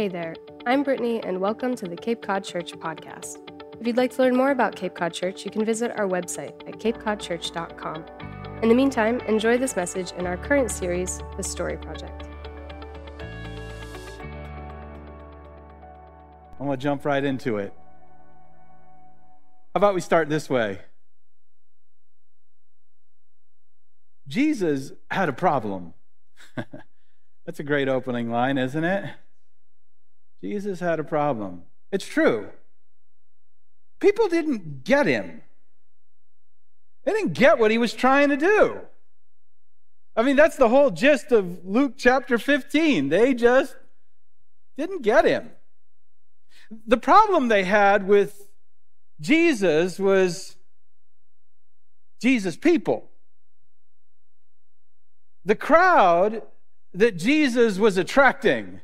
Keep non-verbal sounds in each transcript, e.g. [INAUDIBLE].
Hey there, I'm Brittany, and welcome to the Cape Cod Church podcast. If you'd like to learn more about Cape Cod Church, you can visit our website at capecodchurch.com. In the meantime, enjoy this message in our current series, The Story Project. I'm going to jump right into it. How about we start this way? Jesus had a problem. [LAUGHS] That's a great opening line, isn't it? Jesus had a problem. It's true. People didn't get him. They didn't get what he was trying to do. I mean, that's the whole gist of Luke chapter 15. They just didn't get him. The problem they had with Jesus was Jesus' people. The crowd that Jesus was attracting,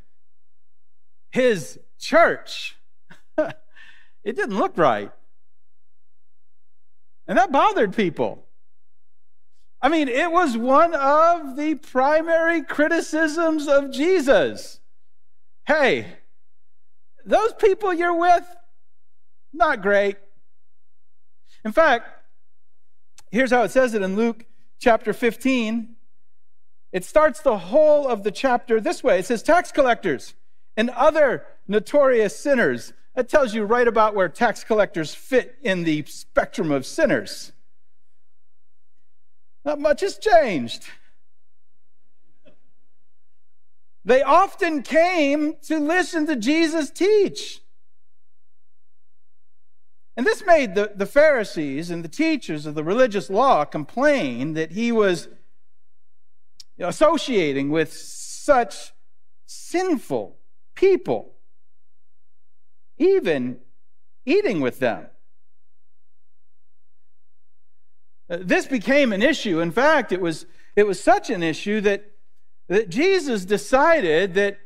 his church, [LAUGHS] it didn't look right. And that bothered people. I mean, it was one of the primary criticisms of Jesus. Hey, those people you're with, not great. In fact, here's how it says it in Luke chapter 15. It starts the whole of the chapter this way it says, Tax collectors and other notorious sinners. That tells you right about where tax collectors fit in the spectrum of sinners. Not much has changed. They often came to listen to Jesus teach. And this made the, the Pharisees and the teachers of the religious law complain that he was associating with such sinful people, even eating with them. Uh, this became an issue. In fact, it was, it was such an issue that, that Jesus decided that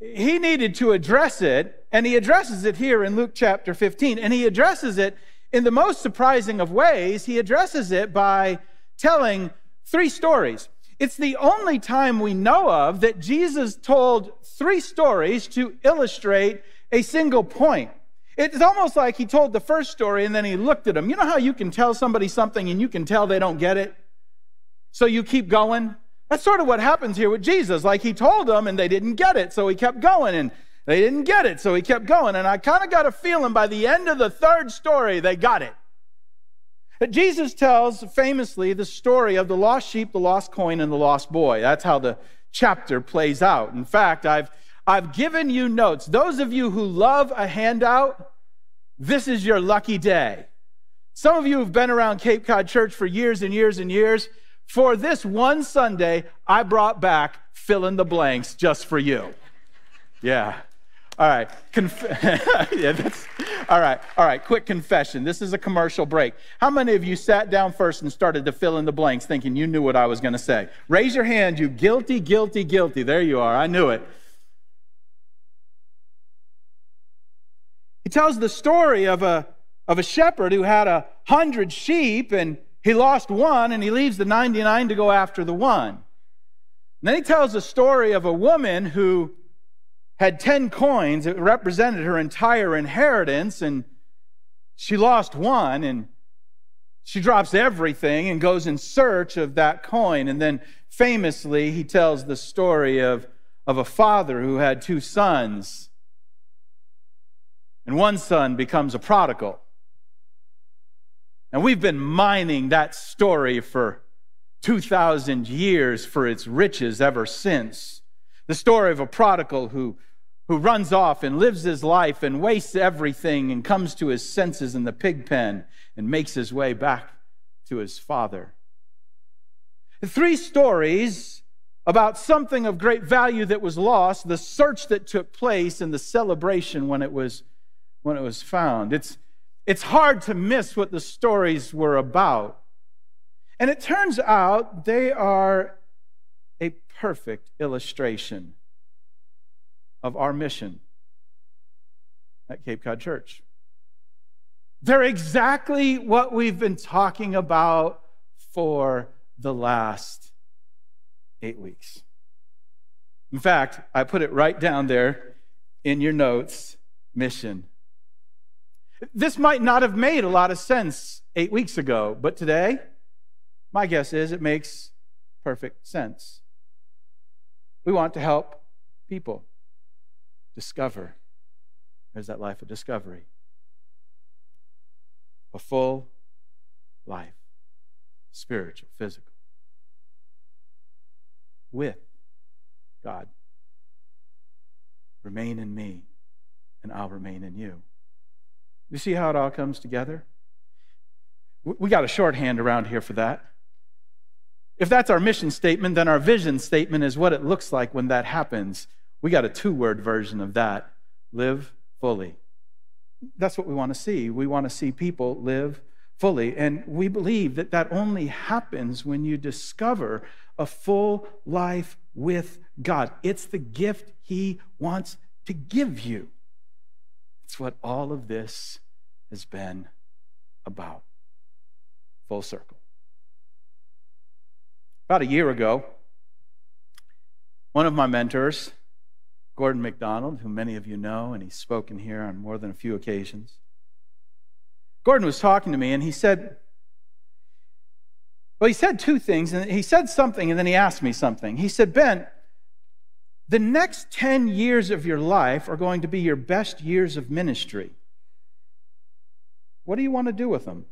he needed to address it, and he addresses it here in Luke chapter 15. And he addresses it in the most surprising of ways. He addresses it by telling three stories. It's the only time we know of that Jesus told three stories to illustrate a single point. It's almost like he told the first story and then he looked at them. You know how you can tell somebody something and you can tell they don't get it? So you keep going? That's sort of what happens here with Jesus. Like he told them and they didn't get it, so he kept going and they didn't get it, so he kept going. And I kind of got a feeling by the end of the third story, they got it. Jesus tells famously the story of the lost sheep, the lost coin, and the lost boy. That's how the chapter plays out. In fact, I've, I've given you notes. Those of you who love a handout, this is your lucky day. Some of you have been around Cape Cod Church for years and years and years. For this one Sunday, I brought back fill in the blanks just for you. Yeah. All right. Conf- [LAUGHS] yeah, that's, all right. All right. Quick confession. This is a commercial break. How many of you sat down first and started to fill in the blanks thinking you knew what I was going to say? Raise your hand, you guilty, guilty, guilty. There you are. I knew it. He tells the story of a, of a shepherd who had a hundred sheep and he lost one and he leaves the 99 to go after the one. And then he tells the story of a woman who had 10 coins. It represented her entire inheritance, and she lost one, and she drops everything and goes in search of that coin. And then famously, he tells the story of, of a father who had two sons, and one son becomes a prodigal. And we've been mining that story for 2,000 years for its riches ever since. The story of a prodigal who who runs off and lives his life and wastes everything and comes to his senses in the pig pen and makes his way back to his father. Three stories about something of great value that was lost, the search that took place, and the celebration when it was, when it was found. It's, it's hard to miss what the stories were about. And it turns out they are a perfect illustration of our mission at Cape Cod Church. They're exactly what we've been talking about for the last eight weeks. In fact, I put it right down there in your notes mission. This might not have made a lot of sense eight weeks ago, but today, my guess is it makes perfect sense. We want to help people discover. There's that life of discovery. A full life, spiritual, physical, with God. Remain in me, and I'll remain in you. You see how it all comes together? We got a shorthand around here for that. If that's our mission statement, then our vision statement is what it looks like when that happens. We got a two word version of that live fully. That's what we want to see. We want to see people live fully. And we believe that that only happens when you discover a full life with God. It's the gift He wants to give you. It's what all of this has been about. Full circle. About a year ago, one of my mentors, Gordon MacDonald, who many of you know, and he's spoken here on more than a few occasions, Gordon was talking to me and he said, well, he said two things, and he said something, and then he asked me something. He said, Ben, the next 10 years of your life are going to be your best years of ministry. What do you want to do with them?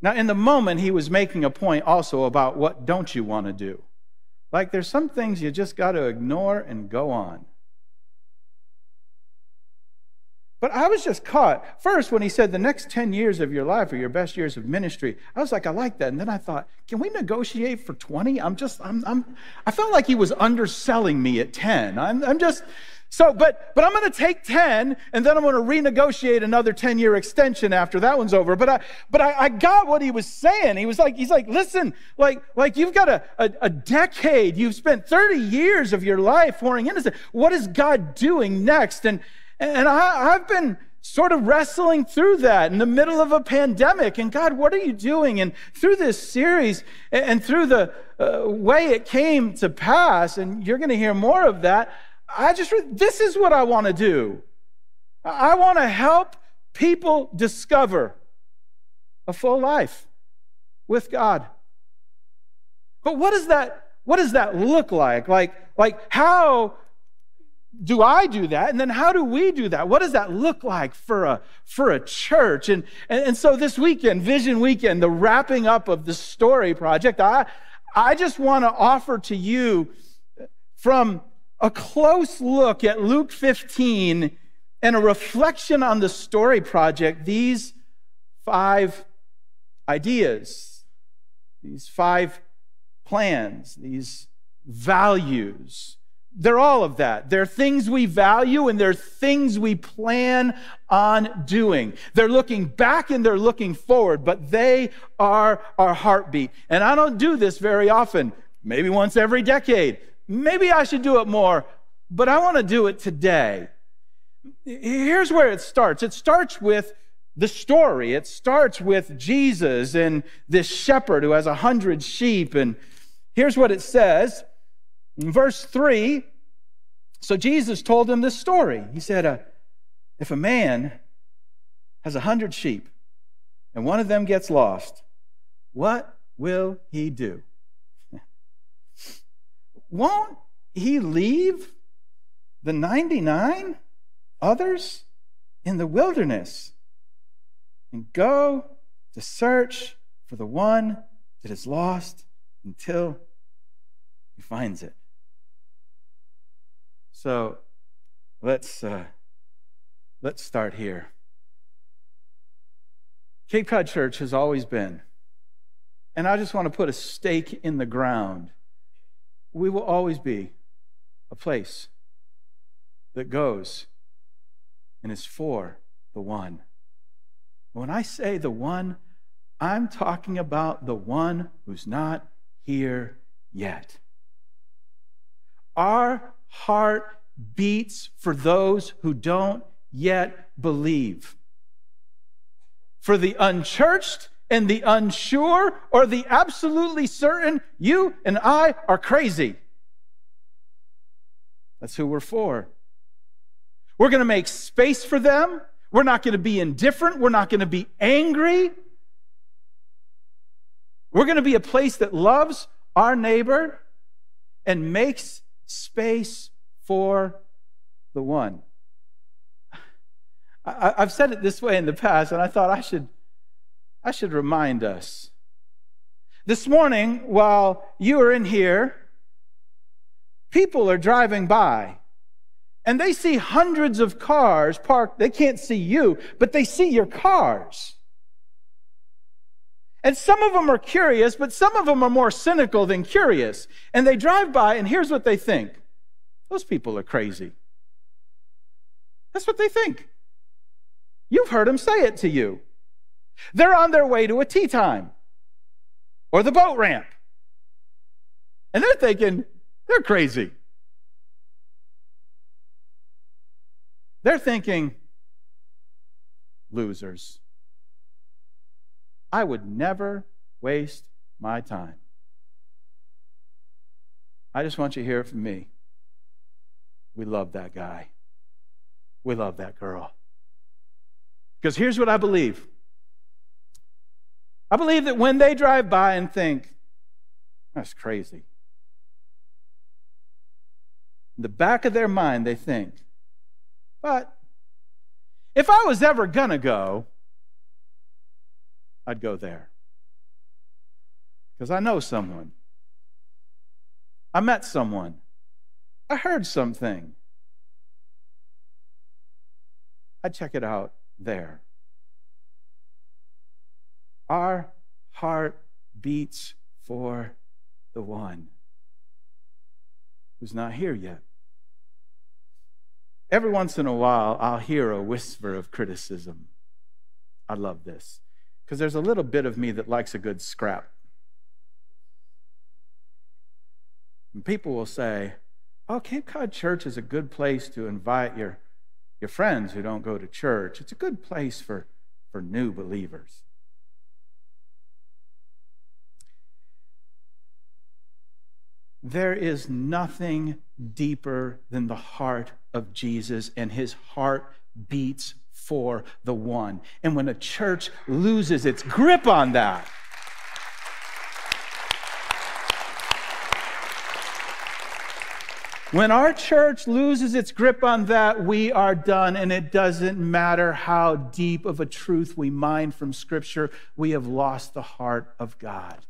Now, in the moment, he was making a point also about what don't you want to do. Like there's some things you just got to ignore and go on. But I was just caught. First, when he said the next 10 years of your life are your best years of ministry, I was like, I like that. And then I thought, can we negotiate for 20? I'm just, I'm, I'm I felt like he was underselling me at 10. I'm, I'm just, so, but, but I'm going to take 10 and then I'm going to renegotiate another 10 year extension after that one's over. But I, but I, I, got what he was saying. He was like, he's like, listen, like, like you've got a, a, a decade. You've spent 30 years of your life into this. What is God doing next? And, and I, I've been sort of wrestling through that in the middle of a pandemic. And God, what are you doing? And through this series and through the uh, way it came to pass, and you're going to hear more of that, I just, this is what I want to do. I want to help people discover a full life with God. But what does that, what does that look like? Like, like how do I do that? And then how do we do that? What does that look like for a, for a church? And, and, and so this weekend, Vision Weekend, the wrapping up of the story project, I, I just want to offer to you from a close look at Luke 15 and a reflection on the story project these five ideas, these five plans, these values they're all of that. They're things we value and they're things we plan on doing. They're looking back and they're looking forward, but they are our heartbeat. And I don't do this very often, maybe once every decade. Maybe I should do it more, but I want to do it today. Here's where it starts it starts with the story. It starts with Jesus and this shepherd who has a hundred sheep. And here's what it says. In verse 3, so Jesus told him this story. He said, uh, If a man has a hundred sheep and one of them gets lost, what will he do? Won't he leave the 99 others in the wilderness and go to search for the one that is lost until he finds it? So let's, uh, let's start here. Cape Cod Church has always been, and I just want to put a stake in the ground. We will always be a place that goes and is for the one. When I say the one, I'm talking about the one who's not here yet. Our heart beats for those who don't yet believe. For the unchurched and the unsure or the absolutely certain, you and I are crazy. That's who we're for. We're going to make space for them. We're not going to be indifferent. We're not going to be angry. We're going to be a place that loves our neighbor and makes space for the one. I, have said it this way in the past, and I thought I should, I should remind us. This morning, while you are in here, people are driving by and they see hundreds of cars parked. They can't see you, but they see your cars. And some of them are curious, but some of them are more cynical than curious. And they drive by, and here's what they think those people are crazy. That's what they think. You've heard them say it to you. They're on their way to a tee time or the boat ramp. And they're thinking, they're crazy. They're thinking, losers. I would never waste my time. I just want you to hear from me. We love that guy. We love that girl. Because here's what I believe I believe that when they drive by and think, that's crazy, in the back of their mind, they think, but if I was ever going to go, I'd go there. Because I know someone. I met someone. I heard something. I'd check it out there. Our heart beats for the one who's not here yet. Every once in a while, I'll hear a whisper of criticism. I love this because there's a little bit of me that likes a good scrap. And people will say, Oh, Cape Cod Church is a good place to invite your, your friends who don't go to church. It's a good place for, for new believers. There is nothing deeper than the heart of Jesus, and his heart beats for the one. And when a church loses its grip on that, When our church loses its grip on that, we are done, and it doesn't matter how deep of a truth we mine from Scripture, we have lost the heart of God.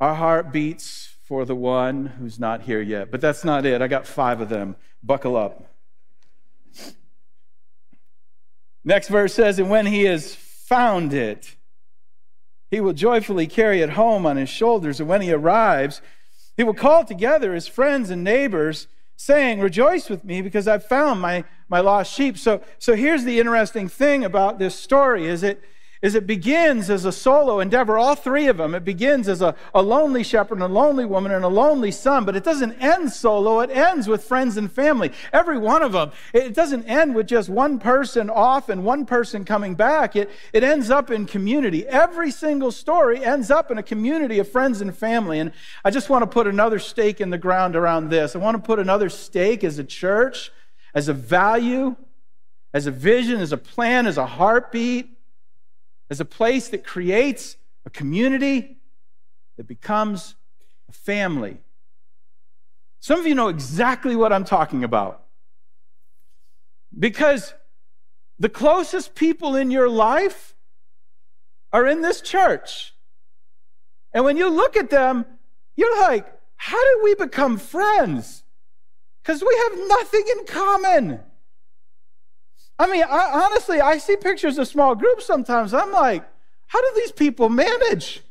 Our heart beats for the one who's not here yet. But that's not it. I got five of them. Buckle up. Next verse says, And when he has found it, he will joyfully carry it home on his shoulders. And when he arrives, he will call together his friends and neighbors, saying, Rejoice with me because I've found my, my lost sheep. So, so here's the interesting thing about this story is it is it begins as a solo endeavor, all three of them. It begins as a, a lonely shepherd and a lonely woman and a lonely son, but it doesn't end solo. It ends with friends and family. Every one of them. It doesn't end with just one person off and one person coming back. It, it ends up in community. Every single story ends up in a community of friends and family. And I just want to put another stake in the ground around this. I want to put another stake as a church, as a value, as a vision, as a plan, as a heartbeat as a place that creates a community that becomes a family. Some of you know exactly what I'm talking about. Because the closest people in your life are in this church. And when you look at them, you're like, how did we become friends? Because we have nothing in common. I mean, I, honestly, I see pictures of small groups sometimes. I'm like, how do these people manage?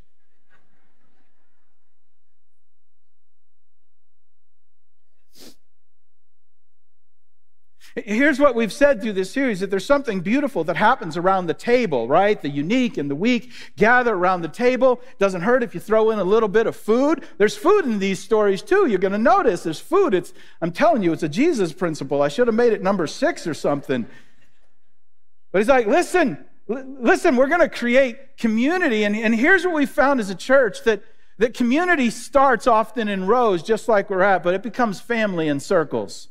Here's what we've said through this series that there's something beautiful that happens around the table, right? The unique and the weak gather around the table. Doesn't hurt if you throw in a little bit of food. There's food in these stories too. You're going to notice there's food. It's, I'm telling you, it's a Jesus principle. I should have made it number six or something. But he's like, listen, listen, we're going to create community. And, and here's what we found as a church that, that community starts often in rows, just like we're at, but it becomes family in circles.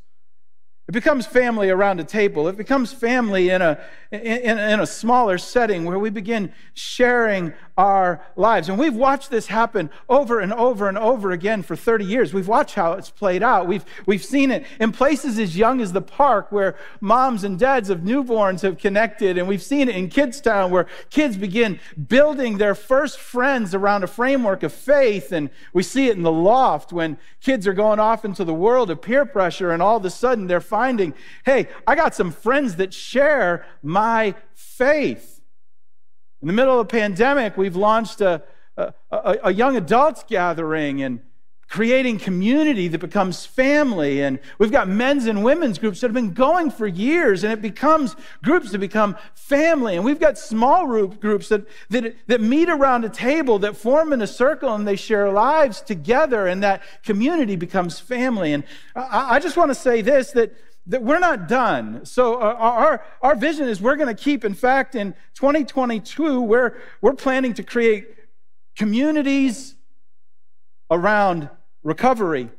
It becomes family around a table. It becomes family in a, in, in, a smaller setting where we begin sharing our lives. And we've watched this happen over and over and over again for 30 years. We've watched how it's played out. We've, we've seen it in places as young as the park where moms and dads of newborns have connected. And we've seen it in Kidstown where kids begin building their first friends around a framework of faith. And we see it in the loft when kids are going off into the world of peer pressure and all of a sudden they're finding, hey, I got some friends that share my faith. In the middle of a pandemic, we've launched a, a, a young adults gathering and creating community that becomes family. And we've got men's and women's groups that have been going for years, and it becomes groups that become family. And we've got small group groups that, that, that meet around a table, that form in a circle, and they share lives together, and that community becomes family. And I, I just want to say this that that we're not done. So uh, our, our vision is we're going to keep, in fact, in 2022, we're, we're planning to create communities around recovery,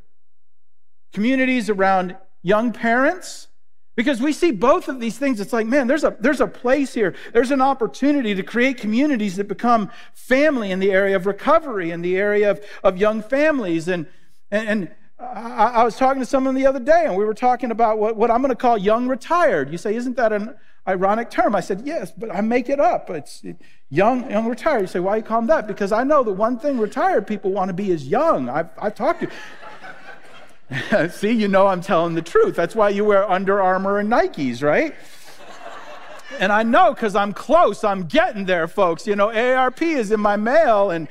communities around young parents, because we see both of these things. It's like, man, there's a, there's a place here. There's an opportunity to create communities that become family in the area of recovery, in the area of, of young families. And, and, and I, I was talking to someone the other day, and we were talking about what, what I'm going to call young retired. You say, isn't that an ironic term? I said, yes, but I make it up. It's young, young retired. You say, why you call them that? Because I know the one thing retired people want to be is young. I've, I've talked to [LAUGHS] See, you know I'm telling the truth. That's why you wear Under Armour and Nikes, right? and I know because I'm close. I'm getting there, folks. You know, AARP is in my mail, and,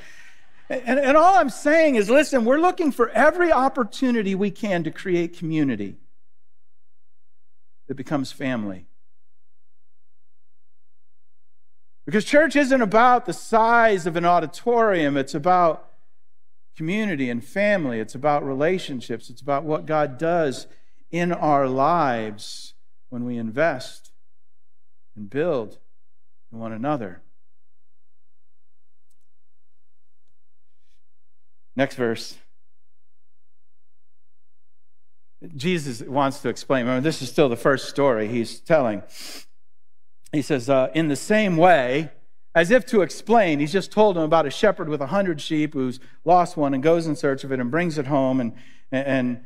and, and all I'm saying is listen, we're looking for every opportunity we can to create community that becomes family. Because church isn't about the size of an auditorium, it's about community and family, it's about relationships, it's about what God does in our lives when we invest and build in one another. Next verse. Jesus wants to explain. Remember, this is still the first story he's telling he says, uh, in the same way, as if to explain, he's just told him about a shepherd with a hundred sheep who's lost one and goes in search of it and brings it home and, and,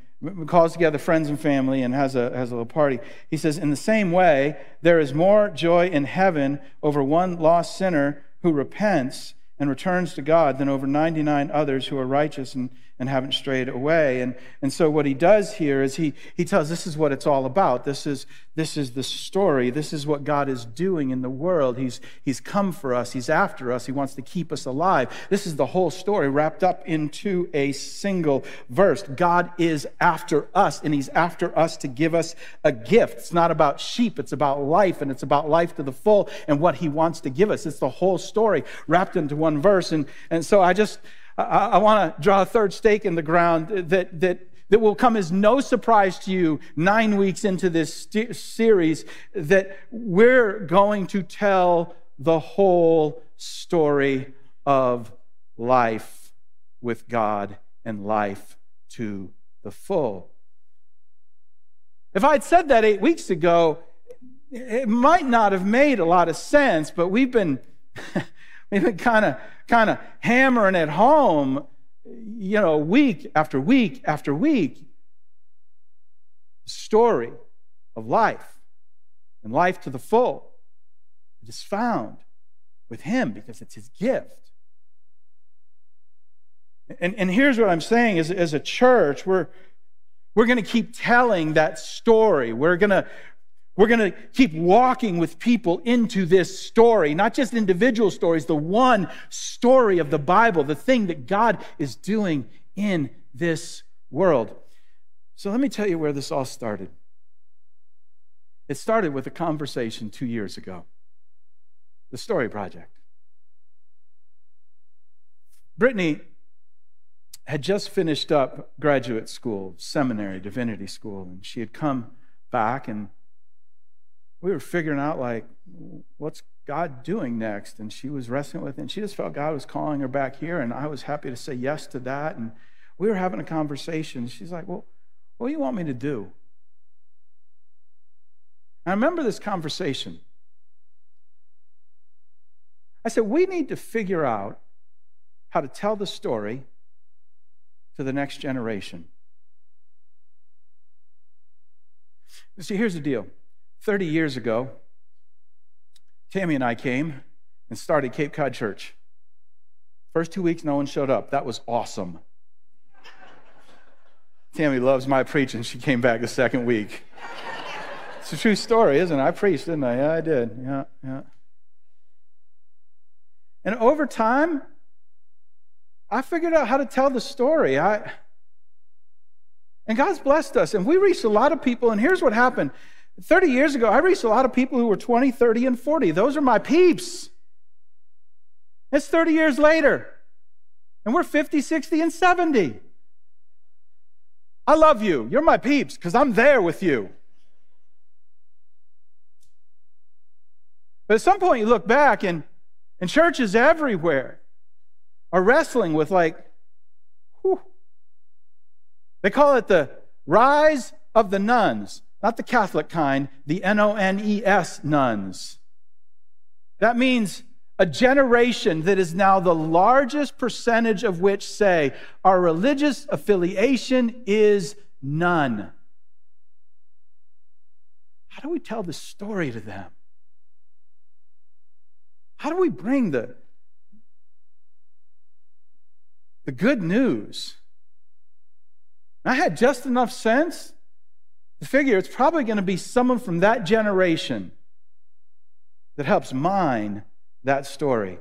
calls together friends and family and has a, has a little party. He says, In the same way, there is more joy in heaven over one lost sinner who repents and returns to God than over 99 others who are righteous and and haven't strayed away. And, and so what he does here is he, he tells this is what it's all about. This is, this is the story. This is what God is doing in the world. He's, he's come for us. He's after us. He wants to keep us alive. This is the whole story wrapped up into a single verse. God is after us, and he's after us to give us a gift. It's not about sheep. It's about life, and it's about life to the full and what he wants to give us. It's the whole story wrapped into one verse. And, and so I just, I, I want to draw a third stake in the ground that, that, that will come as no surprise to you nine weeks into this st- series that we're going to tell the whole story of life with God and life to the full. If I'd said that eight weeks ago, it might not have made a lot of sense, but we've been, [LAUGHS] we've been kind of kind of hammering it home, you know, week after week after week. The story of life and life to the full. It is found with Him because it's His gift. And, and here's what I'm saying is, as a church, we're, we're going to keep telling that story. We're going to we're going to keep walking with people into this story, not just individual stories, the one story of the Bible, the thing that God is doing in this world. So let me tell you where this all started. It started with a conversation two years ago the Story Project. Brittany had just finished up graduate school, seminary, divinity school, and she had come back and we were figuring out like what's God doing next? And she was wrestling with it. And she just felt God was calling her back here. And I was happy to say yes to that. And we were having a conversation. She's like, Well, what do you want me to do? I remember this conversation. I said, we need to figure out how to tell the story to the next generation. See, here's the deal 30 years ago, Tammy and I came and started Cape Cod Church. First two weeks, no one showed up. That was awesome. Tammy loves my preaching. She came back the second week. It's a true story, isn't it? I preached, didn't I? Yeah, I did. Yeah, yeah. And over time, I figured out how to tell the story. I, and God's blessed us. And we reached a lot of people. And here's what happened 30 years ago, I reached a lot of people who were 20, 30, and 40. Those are my peeps. It's 30 years later. And we're 50, 60, and 70. I love you. You're my peeps because I'm there with you. But at some point, you look back, and, and churches everywhere are wrestling with, like, whew. they call it the rise of the nones, not the Catholic kind, the N O N E S nones. That means a generation that is now the largest percentage of which say our religious affiliation is none. How do we tell the story to them? How do we bring the, the good news? I had just enough sense figure it's probably going to be someone from that generation that helps mine that story.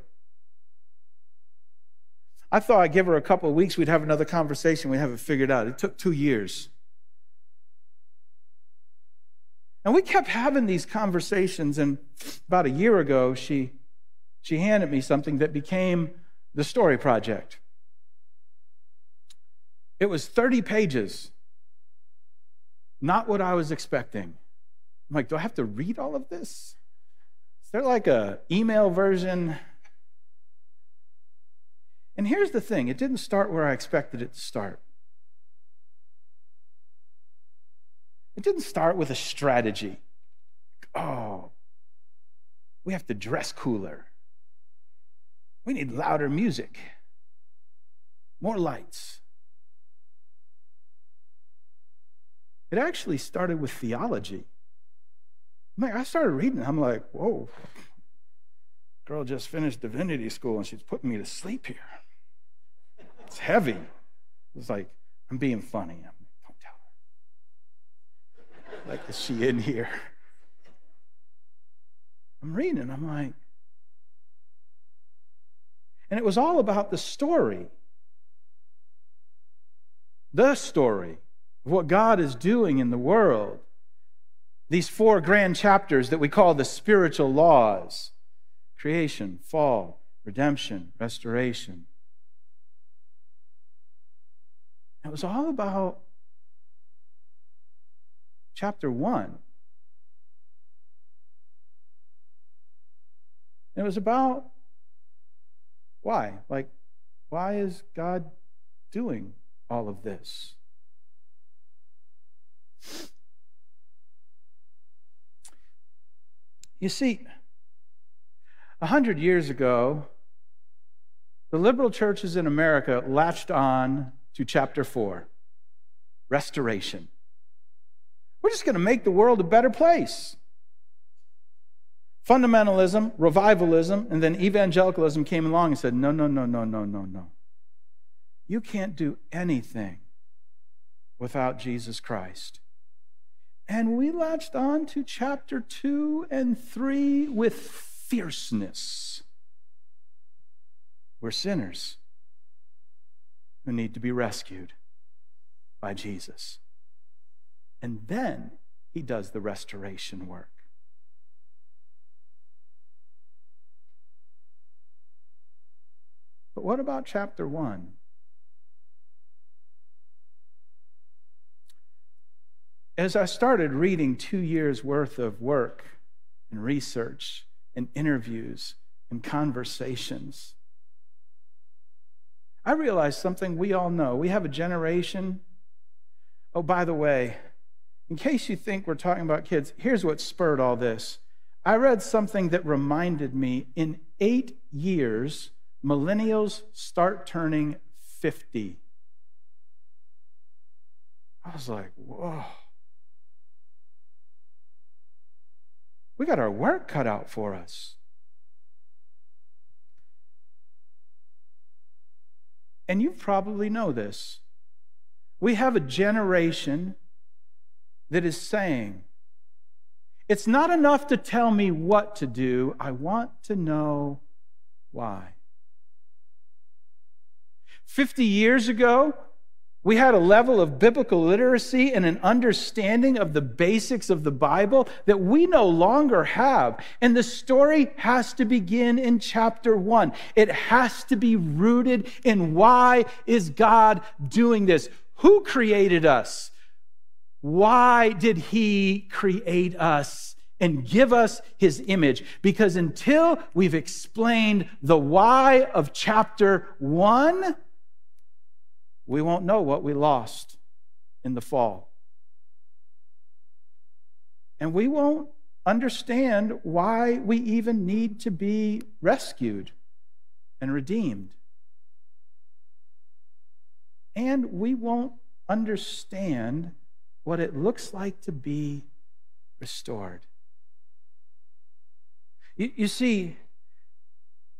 I thought I'd give her a couple of weeks, we'd have another conversation, we'd have it figured out. It took two years. And we kept having these conversations, and about a year ago, she, she handed me something that became the story project. It was 30 pages, not what I was expecting. I'm like, do I have to read all of this? Is there like a email version? And here's the thing, it didn't start where I expected it to start. It didn't start with a strategy. Oh, we have to dress cooler. We need louder music, more lights. It actually started with theology. Man, I started reading. I'm like, whoa. Girl just finished divinity school and she's putting me to sleep here. It's heavy. It's like, I'm being funny. I'm, don't tell her. Like, is she in here? I'm reading. I'm like, and it was all about the story. The story of what God is doing in the world these four grand chapters that we call the spiritual laws creation, fall, redemption, restoration. It was all about chapter one. It was about why? Like, why is God doing all of this? You see, a hundred years ago, the liberal churches in America latched on to chapter four restoration. We're just going to make the world a better place. Fundamentalism, revivalism, and then evangelicalism came along and said, no, no, no, no, no, no, no. You can't do anything without Jesus Christ. And we latched on to chapter 2 and 3 with fierceness. We're sinners who need to be rescued by Jesus. And then he does the restoration work. But what about chapter 1? As I started reading two years' worth of work and research and interviews and conversations, I realized something we all know. We have a generation. Oh, by the way, in case you think we're talking about kids, here's what spurred all this. I read something that reminded me in eight years, millennials start turning 50. I was like, whoa. We got our work cut out for us. And you probably know this. We have a generation that is saying, it's not enough to tell me what to do, I want to know why. 50 years ago, we had a level of biblical literacy and an understanding of the basics of the Bible that we no longer have. And the story has to begin in chapter one. It has to be rooted in why is God doing this? Who created us? Why did he create us and give us his image? Because until we've explained the why of chapter one, we won't know what we lost in the fall. And we won't understand why we even need to be rescued and redeemed. And we won't understand what it looks like to be restored. You, you see,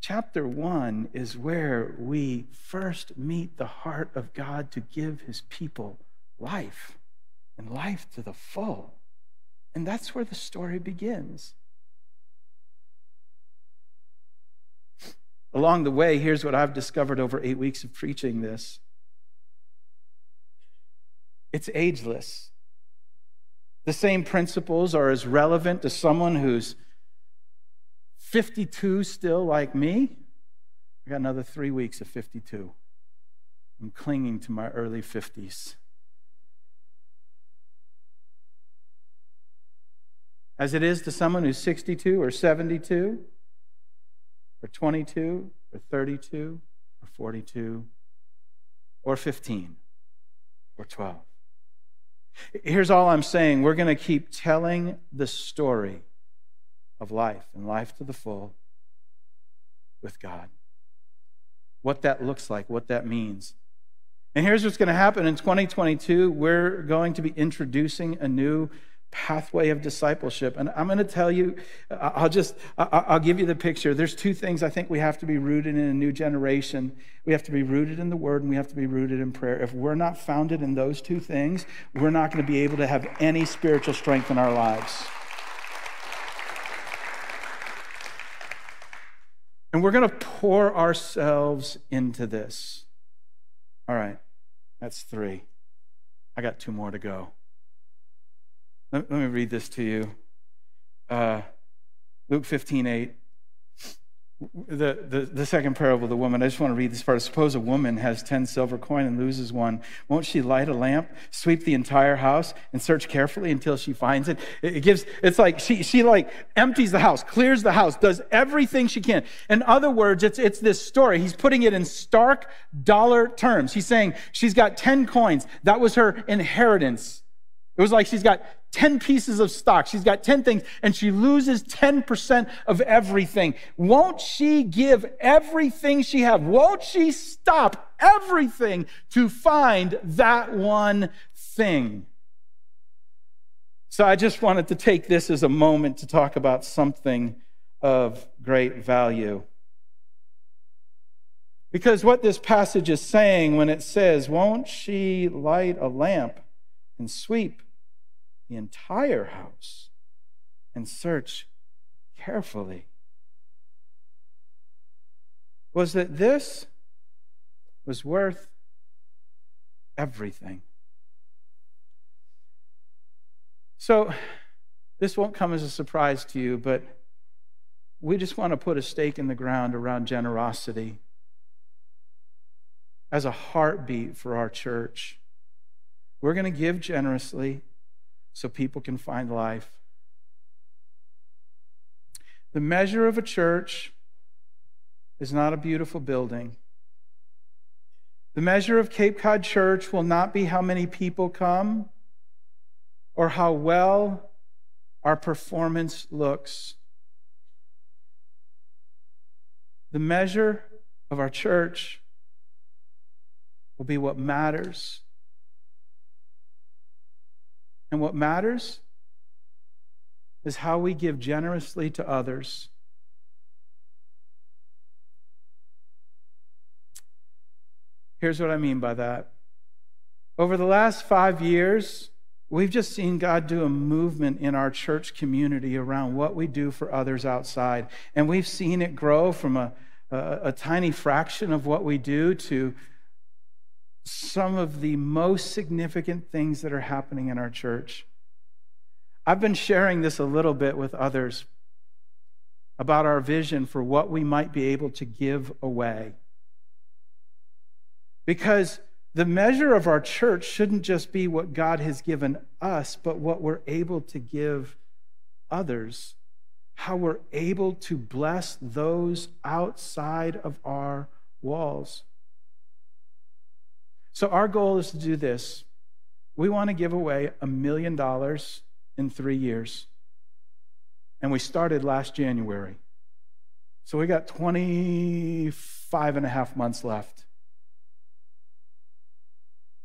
chapter one is where we first meet the heart of God to give his people life and life to the full. And that's where the story begins. Along the way, here's what I've discovered over eight weeks of preaching this it's ageless. The same principles are as relevant to someone who's 52 still like me. I got another three weeks of 52. I'm clinging to my early 50s. As it is to someone who's 62 or 72 or 22 or 32 or 42 or 15 or 12. Here's all I'm saying we're going to keep telling the story of life and life to the full with God. What that looks like, what that means. And here's what's going to happen in 2022 we're going to be introducing a new pathway of discipleship. And I'm going to tell you, I'll just, I'll give you the picture. There's two things I think we have to be rooted in a new generation. We have to be rooted in the word and we have to be rooted in prayer. If we're not founded in those two things, we're not going to be able to have any spiritual strength in our lives. And we're going to pour ourselves into this. All right, that's three. I got two more to go. Let, let me read this to you. Uh, Luke 15, 8. The, the, the second parable of the woman, I just want to read this part. Suppose a woman has 10 silver coin and loses one. Won't she light a lamp, sweep the entire house, and search carefully until she finds it? It, it gives, it's like she, she like empties the house, clears the house, does everything she can. In other words, it's, it's this story. He's putting it in stark dollar terms. He's saying she's got 10 coins. That was her inheritance. It was like she's got 10 pieces of stock. She's got 10 things and she loses 10% of everything. Won't she give everything she has? Won't she stop everything to find that one thing? So I just wanted to take this as a moment to talk about something of great value. Because what this passage is saying when it says, Won't she light a lamp and sweep the entire house and search carefully was that this was worth everything. So, this won't come as a surprise to you, but we just want to put a stake in the ground around generosity as a heartbeat for our church. We're going to give generously so people can find life. The measure of a church is not a beautiful building. The measure of Cape Cod Church will not be how many people come or how well our performance looks. The measure of our church will be what matters. And what matters is how we give generously to others. Here's what I mean by that. Over the last five years, we've just seen God do a movement in our church community around what we do for others outside. And we've seen it grow from a, a, a tiny fraction of what we do to some of the most significant things that are happening in our church. I've been sharing this a little bit with others about our vision for what we might be able to give away. Because the measure of our church shouldn't just be what God has given us, but what we're able to give others, how we're able to bless those outside of our walls. So, our goal is to do this. We want to give away a million dollars in three years. And we started last January. So, we got 25 and a half months left. Does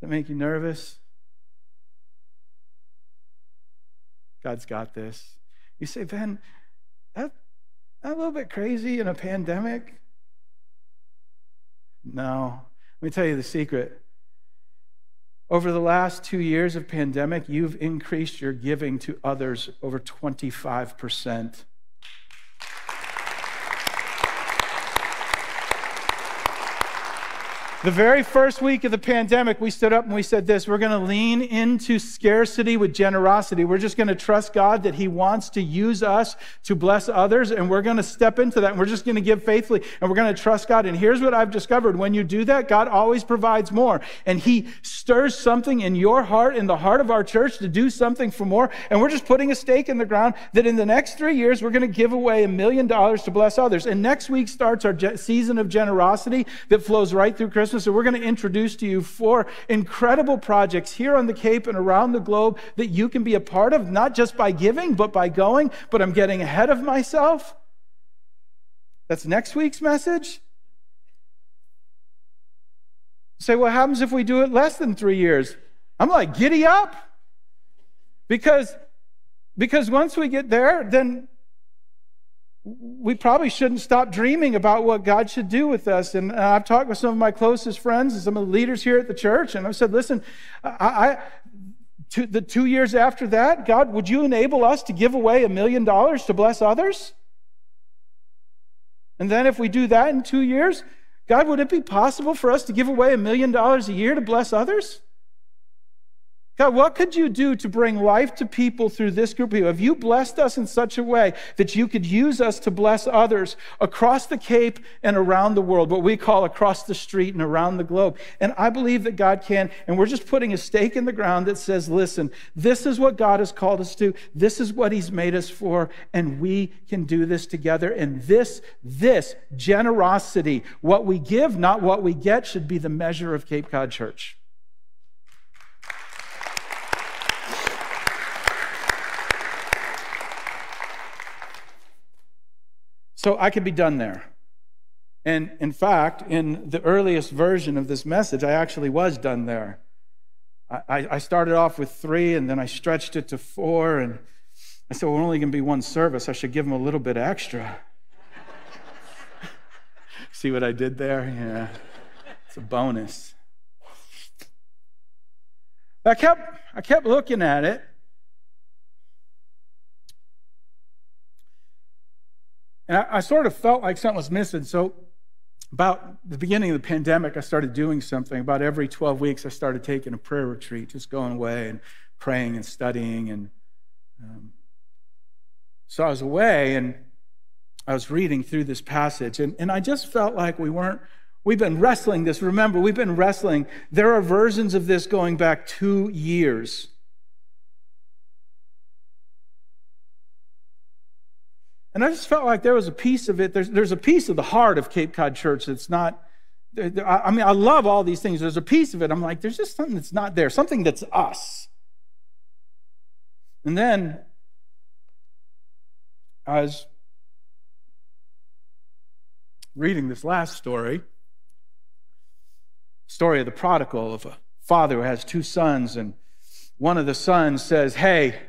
that make you nervous? God's got this. You say, Ben, that, that a little bit crazy in a pandemic? No. Let me tell you the secret. Over the last two years of pandemic, you've increased your giving to others over 25%. The very first week of the pandemic, we stood up and we said this we're going to lean into scarcity with generosity. We're just going to trust God that He wants to use us to bless others, and we're going to step into that, and we're just going to give faithfully, and we're going to trust God. And here's what I've discovered when you do that, God always provides more, and He stirs something in your heart, in the heart of our church, to do something for more. And we're just putting a stake in the ground that in the next three years, we're going to give away a million dollars to bless others. And next week starts our season of generosity that flows right through Christmas. Christmas, and we're going to introduce to you four incredible projects here on the Cape and around the globe that you can be a part of, not just by giving, but by going. But I'm getting ahead of myself. That's next week's message. Say, what happens if we do it less than three years? I'm like, giddy up. Because, because once we get there, then we probably shouldn't stop dreaming about what God should do with us. And uh, I've talked with some of my closest friends and some of the leaders here at the church, and I've said, listen, I, I to the two years after that, God, would you enable us to give away a million dollars to bless others? And then if we do that in two years, God, would it be possible for us to give away a million dollars a year to bless others? God, what could you do to bring life to people through this group of people? Have you blessed us in such a way that you could use us to bless others across the Cape and around the world, what we call across the street and around the globe? And I believe that God can. And we're just putting a stake in the ground that says, listen, this is what God has called us to. This is what He's made us for. And we can do this together. And this, this generosity, what we give, not what we get, should be the measure of Cape Cod Church. So I could be done there. And in fact, in the earliest version of this message, I actually was done there. I, I started off with three and then I stretched it to four. And I said, well, we're only going to be one service. I should give them a little bit extra. [LAUGHS] See what I did there? Yeah. It's a bonus. I kept, I kept looking at it And I, I sort of felt like something was missing. So, about the beginning of the pandemic, I started doing something. About every 12 weeks, I started taking a prayer retreat, just going away and praying and studying. And um, so I was away and I was reading through this passage, and, and I just felt like we weren't, we've been wrestling this. Remember, we've been wrestling. There are versions of this going back two years. And I just felt like there was a piece of it, there's, there's a piece of the heart of Cape Cod Church that's not, I mean, I love all these things. There's a piece of it, I'm like, there's just something that's not there, something that's us. And then, I was reading this last story story of the prodigal, of a father who has two sons, and one of the sons says, Hey,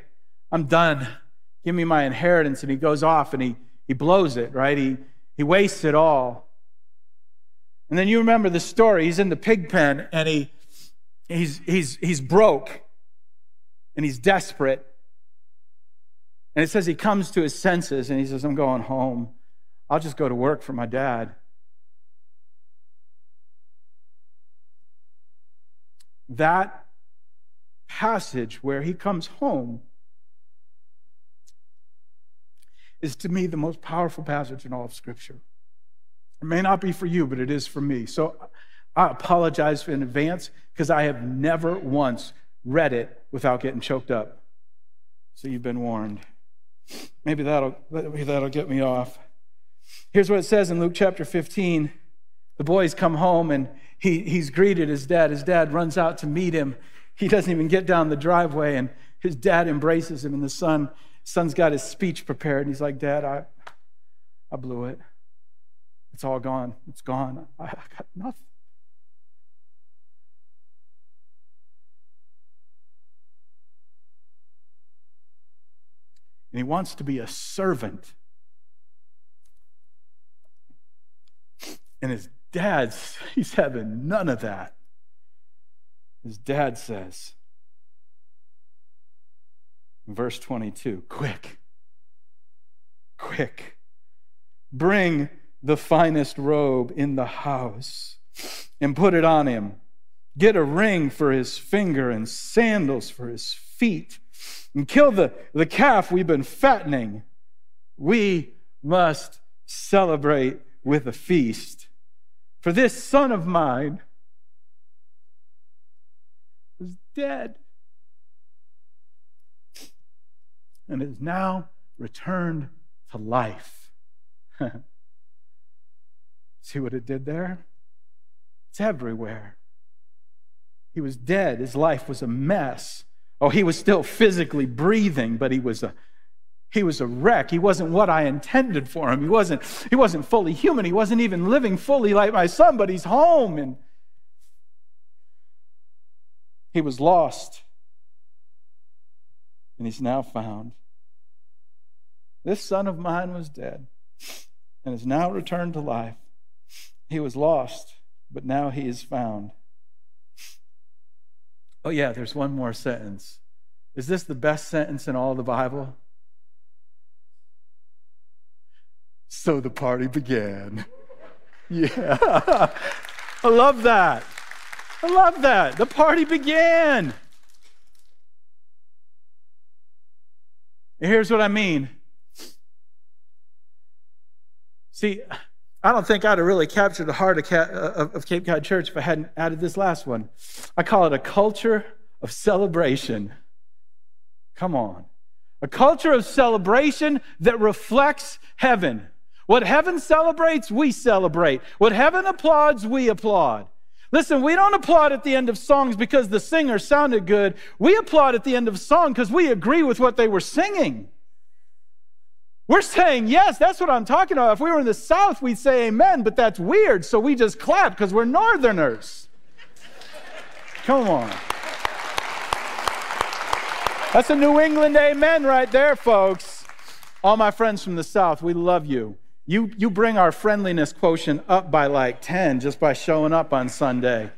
I'm done. Give me my inheritance. And he goes off and he, he blows it, right? He, he wastes it all. And then you remember the story. He's in the pig pen and he, he's, he's, he's broke and he's desperate. And it says he comes to his senses and he says, I'm going home. I'll just go to work for my dad. That passage where he comes home is to me the most powerful passage in all of Scripture. It may not be for you, but it is for me. So I apologize in advance because I have never once read it without getting choked up. So you've been warned. Maybe that'll, maybe that'll get me off. Here's what it says in Luke chapter 15. The boys come home and he, he's greeted his dad. His dad runs out to meet him. He doesn't even get down the driveway, and his dad embraces him, and the son son's got his speech prepared, and he's like, Dad, I, I blew it. It's all gone. It's gone. I, I got nothing. And he wants to be a servant. And his dad's, [LAUGHS] he's having none of that. His dad says, Verse 22 Quick, quick, bring the finest robe in the house and put it on him. Get a ring for his finger and sandals for his feet. And kill the, the calf we've been fattening. We must celebrate with a feast. For this son of mine was dead and is now returned to life. [LAUGHS] See what it did there? It's everywhere. He was dead. His life was a mess. Oh, he was still physically breathing, but he was a he was a wreck. He wasn't what I intended for him. He wasn't, he wasn't fully human. He wasn't even living fully like my son, but he's home and he was lost. And he's now found. This son of mine was dead and is now returned to life. He was lost, but now he is found. Oh, yeah, there's one more sentence. Is this the best sentence in all the Bible? So the party began. [LAUGHS] Yeah. [LAUGHS] I love that. I love that. The party began. Here's what I mean See, I don't think I'd have really captured the heart of, Cape Cod Church if I hadn't added this last one. I call it a culture of celebration. Come on. A culture of celebration that reflects heaven. What heaven celebrates, we celebrate. What heaven applauds, we applaud. Listen, we don't applaud at the end of songs because the singer sounded good. We applaud at the end of song because we agree with what they were singing. We're saying yes, that's what I'm talking about. If we were in the South, we'd say amen, but that's weird, so we just clap because we're Northerners. Come on. That's a New England amen right there, folks. All my friends from the South, we love you. You, you bring our friendliness quotient up by like 10 just by showing up on Sunday.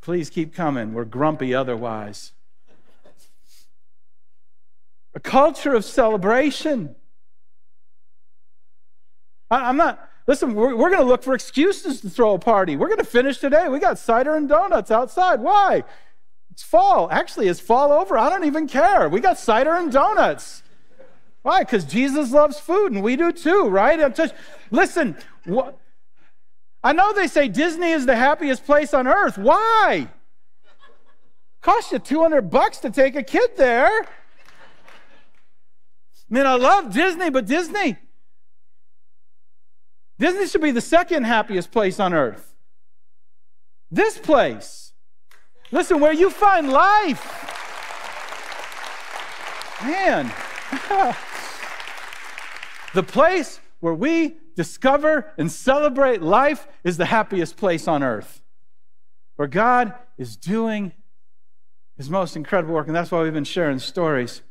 Please keep coming. We're grumpy otherwise. A culture of celebration. I, am not, listen, we're, we're going to look for excuses to throw a party. We're going to finish today. We got cider and donuts outside. Why? It's fall. Actually, it's fall over. I don't even care. We got cider and donuts. Why? Because Jesus loves food and we do too, right? Just, listen, what, I know they say Disney is the happiest place on earth. Why? Cost you 200 bucks to take a kid there. I mean, I love Disney, but Disney, Disney should be the second happiest place on earth. This place. Listen, where you find life. Man. [LAUGHS] the place where we discover and celebrate life is the happiest place on earth. Where God is doing his most incredible work. And that's why we've been sharing stories.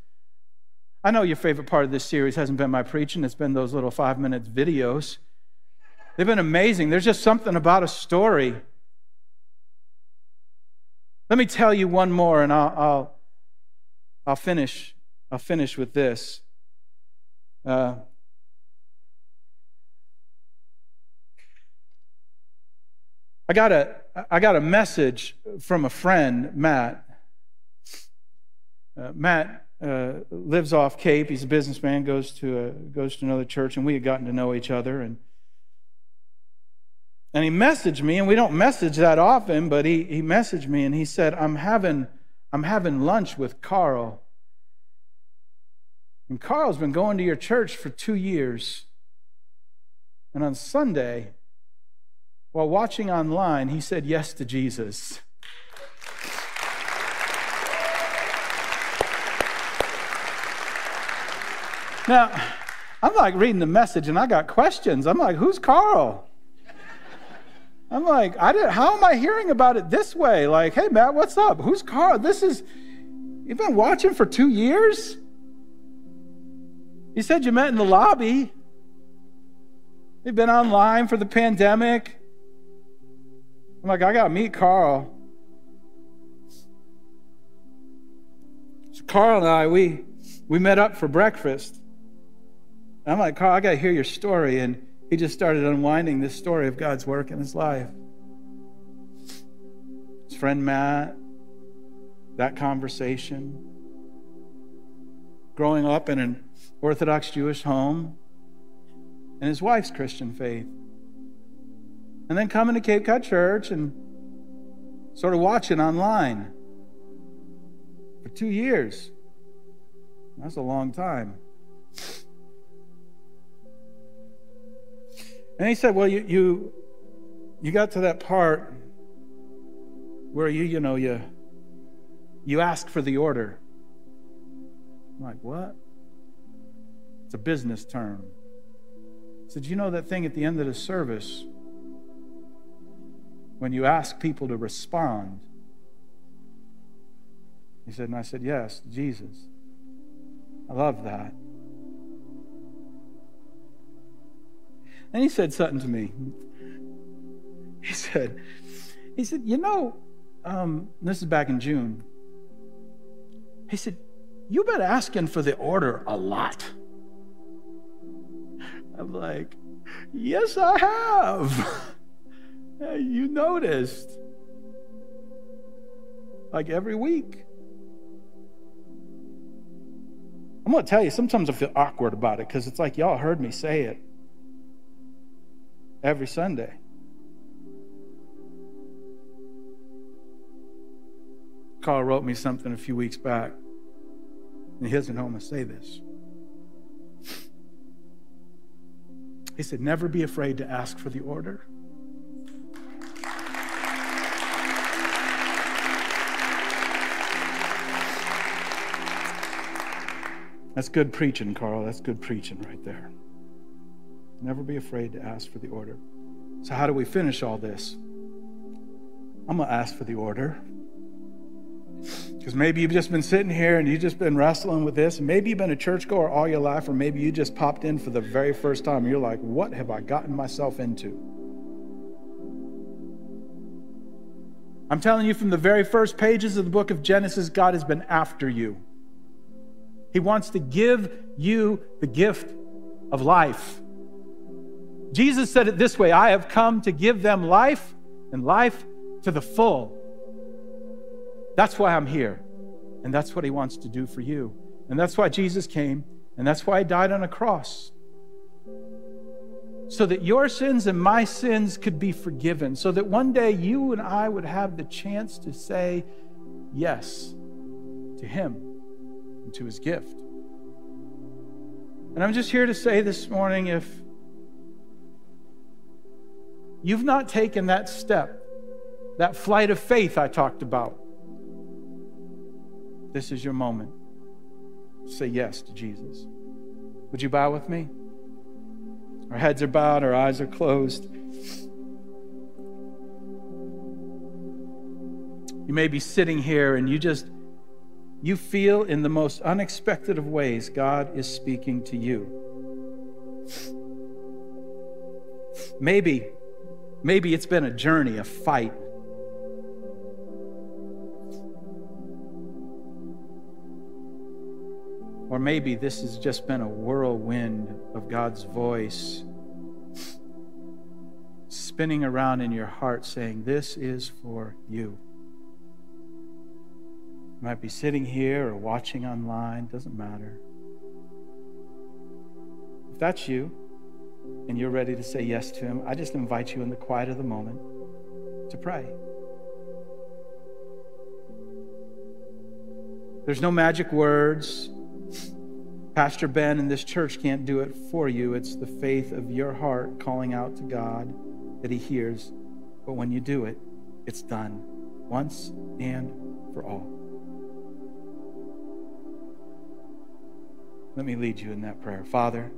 I know your favorite part of this series hasn't been my preaching, it's been those little five minute videos. They've been amazing. There's just something about a story. Let me tell you one more, and I'll, I'll, I'll finish. I'll finish with this. Uh, I got a I got a message from a friend, Matt. Uh, Matt uh, lives off Cape. He's a businessman. goes to a, goes to another church, and we had gotten to know each other. and And he messaged me, and we don't message that often, but he he messaged me, and he said, "I'm having I'm having lunch with Carl, and Carl's been going to your church for two years, and on Sunday." While watching online, he said yes to Jesus. Now, I'm like reading the message and I got questions. I'm like, who's Carl? I'm like, I did, how am I hearing about it this way? Like, hey, Matt, what's up? Who's Carl? This is, you've been watching for two years? You said you met in the lobby. You've been online for the pandemic. I'm like, I got to meet Carl. So Carl and I, we, we met up for breakfast. And I'm like, Carl, I got to hear your story. And he just started unwinding this story of God's work in his life. His friend Matt, that conversation. Growing up in an Orthodox Jewish home, and his wife's Christian faith and then coming to Cape Cod Church and sort of watching online for two years. That's a long time. And he said, Well, you, you, you got to that part where you, you know, you, you ask for the order. I'm like, What? It's a business term. He said, You know that thing at the end of the service when you ask people to respond? He said, and I said, Yes, Jesus. I love that. And he said something to me. He said, he said, you know, um, this is back in June. He said, You've been asking for the order a lot. I'm like, Yes, I have. [LAUGHS] you noticed. Like every week. I'm going to tell you, sometimes I feel awkward about it because it's like y'all heard me say it every Sunday. Carl wrote me something a few weeks back, and he doesn't know I'm going to say this. He said, Never be afraid to ask for the order. That's good preaching, Carl. That's good preaching right there. Never be afraid to ask for the order. So, how do we finish all this? I'm going to ask for the order. Because maybe you've just been sitting here and you've just been wrestling with this. Maybe you've been a churchgoer all your life, or maybe you just popped in for the very first time. You're like, what have I gotten myself into? I'm telling you from the very first pages of the book of Genesis, God has been after you. He wants to give you the gift of life. Jesus said it this way I have come to give them life and life to the full. That's why I'm here. And that's what he wants to do for you. And that's why Jesus came. And that's why he died on a cross. So that your sins and my sins could be forgiven. So that one day you and I would have the chance to say yes to him and to his gift. And I'm just here to say this morning if you've not taken that step, that flight of faith I talked about, this is your moment. say yes to Jesus. Would you bow with me? Our heads are bowed, our eyes are closed. You may be sitting here and you just you feel in the most unexpected of ways God is speaking to you. Maybe maybe it's been a journey, a fight. Or maybe this has just been a whirlwind of God's voice spinning around in your heart saying, This is for you. You might be sitting here or watching online, doesn't matter. If that's you and you're ready to say yes to Him, I just invite you in the quiet of the moment to pray. There's no magic words. Pastor Ben and this church can't do it for you. It's the faith of your heart calling out to God that He hears. But when you do it, it's done once and for all. Let me lead you in that prayer. Father,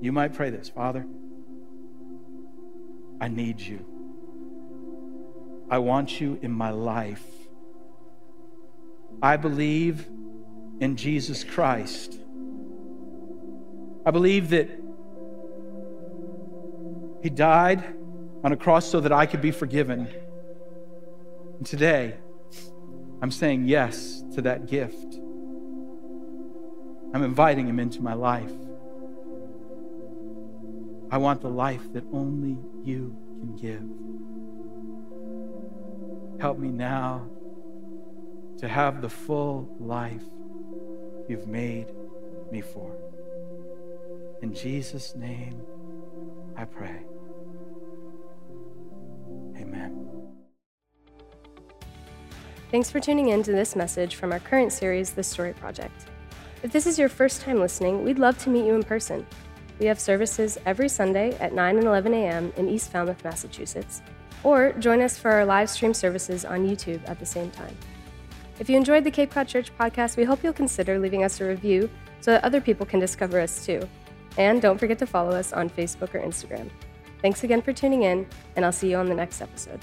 you might pray this Father, I need you. I want you in my life. I believe in Jesus Christ I believe that He died on a cross so that I could be forgiven. And today, I'm saying yes to that gift. I'm inviting Him into my life. I want the life that only you can give. Help me now to have the full life you've made me for. In Jesus' name, I pray. Amen. Thanks for tuning in to this message from our current series, The Story Project. If this is your first time listening, we'd love to meet you in person. We have services every Sunday at 9 and 11 a.m. in East Falmouth, Massachusetts, or join us for our live stream services on YouTube at the same time. If you enjoyed the Cape Cod Church podcast, we hope you'll consider leaving us a review so that other people can discover us too. And don't forget to follow us on Facebook or Instagram. Thanks again for tuning in, and I'll see you on the next episode.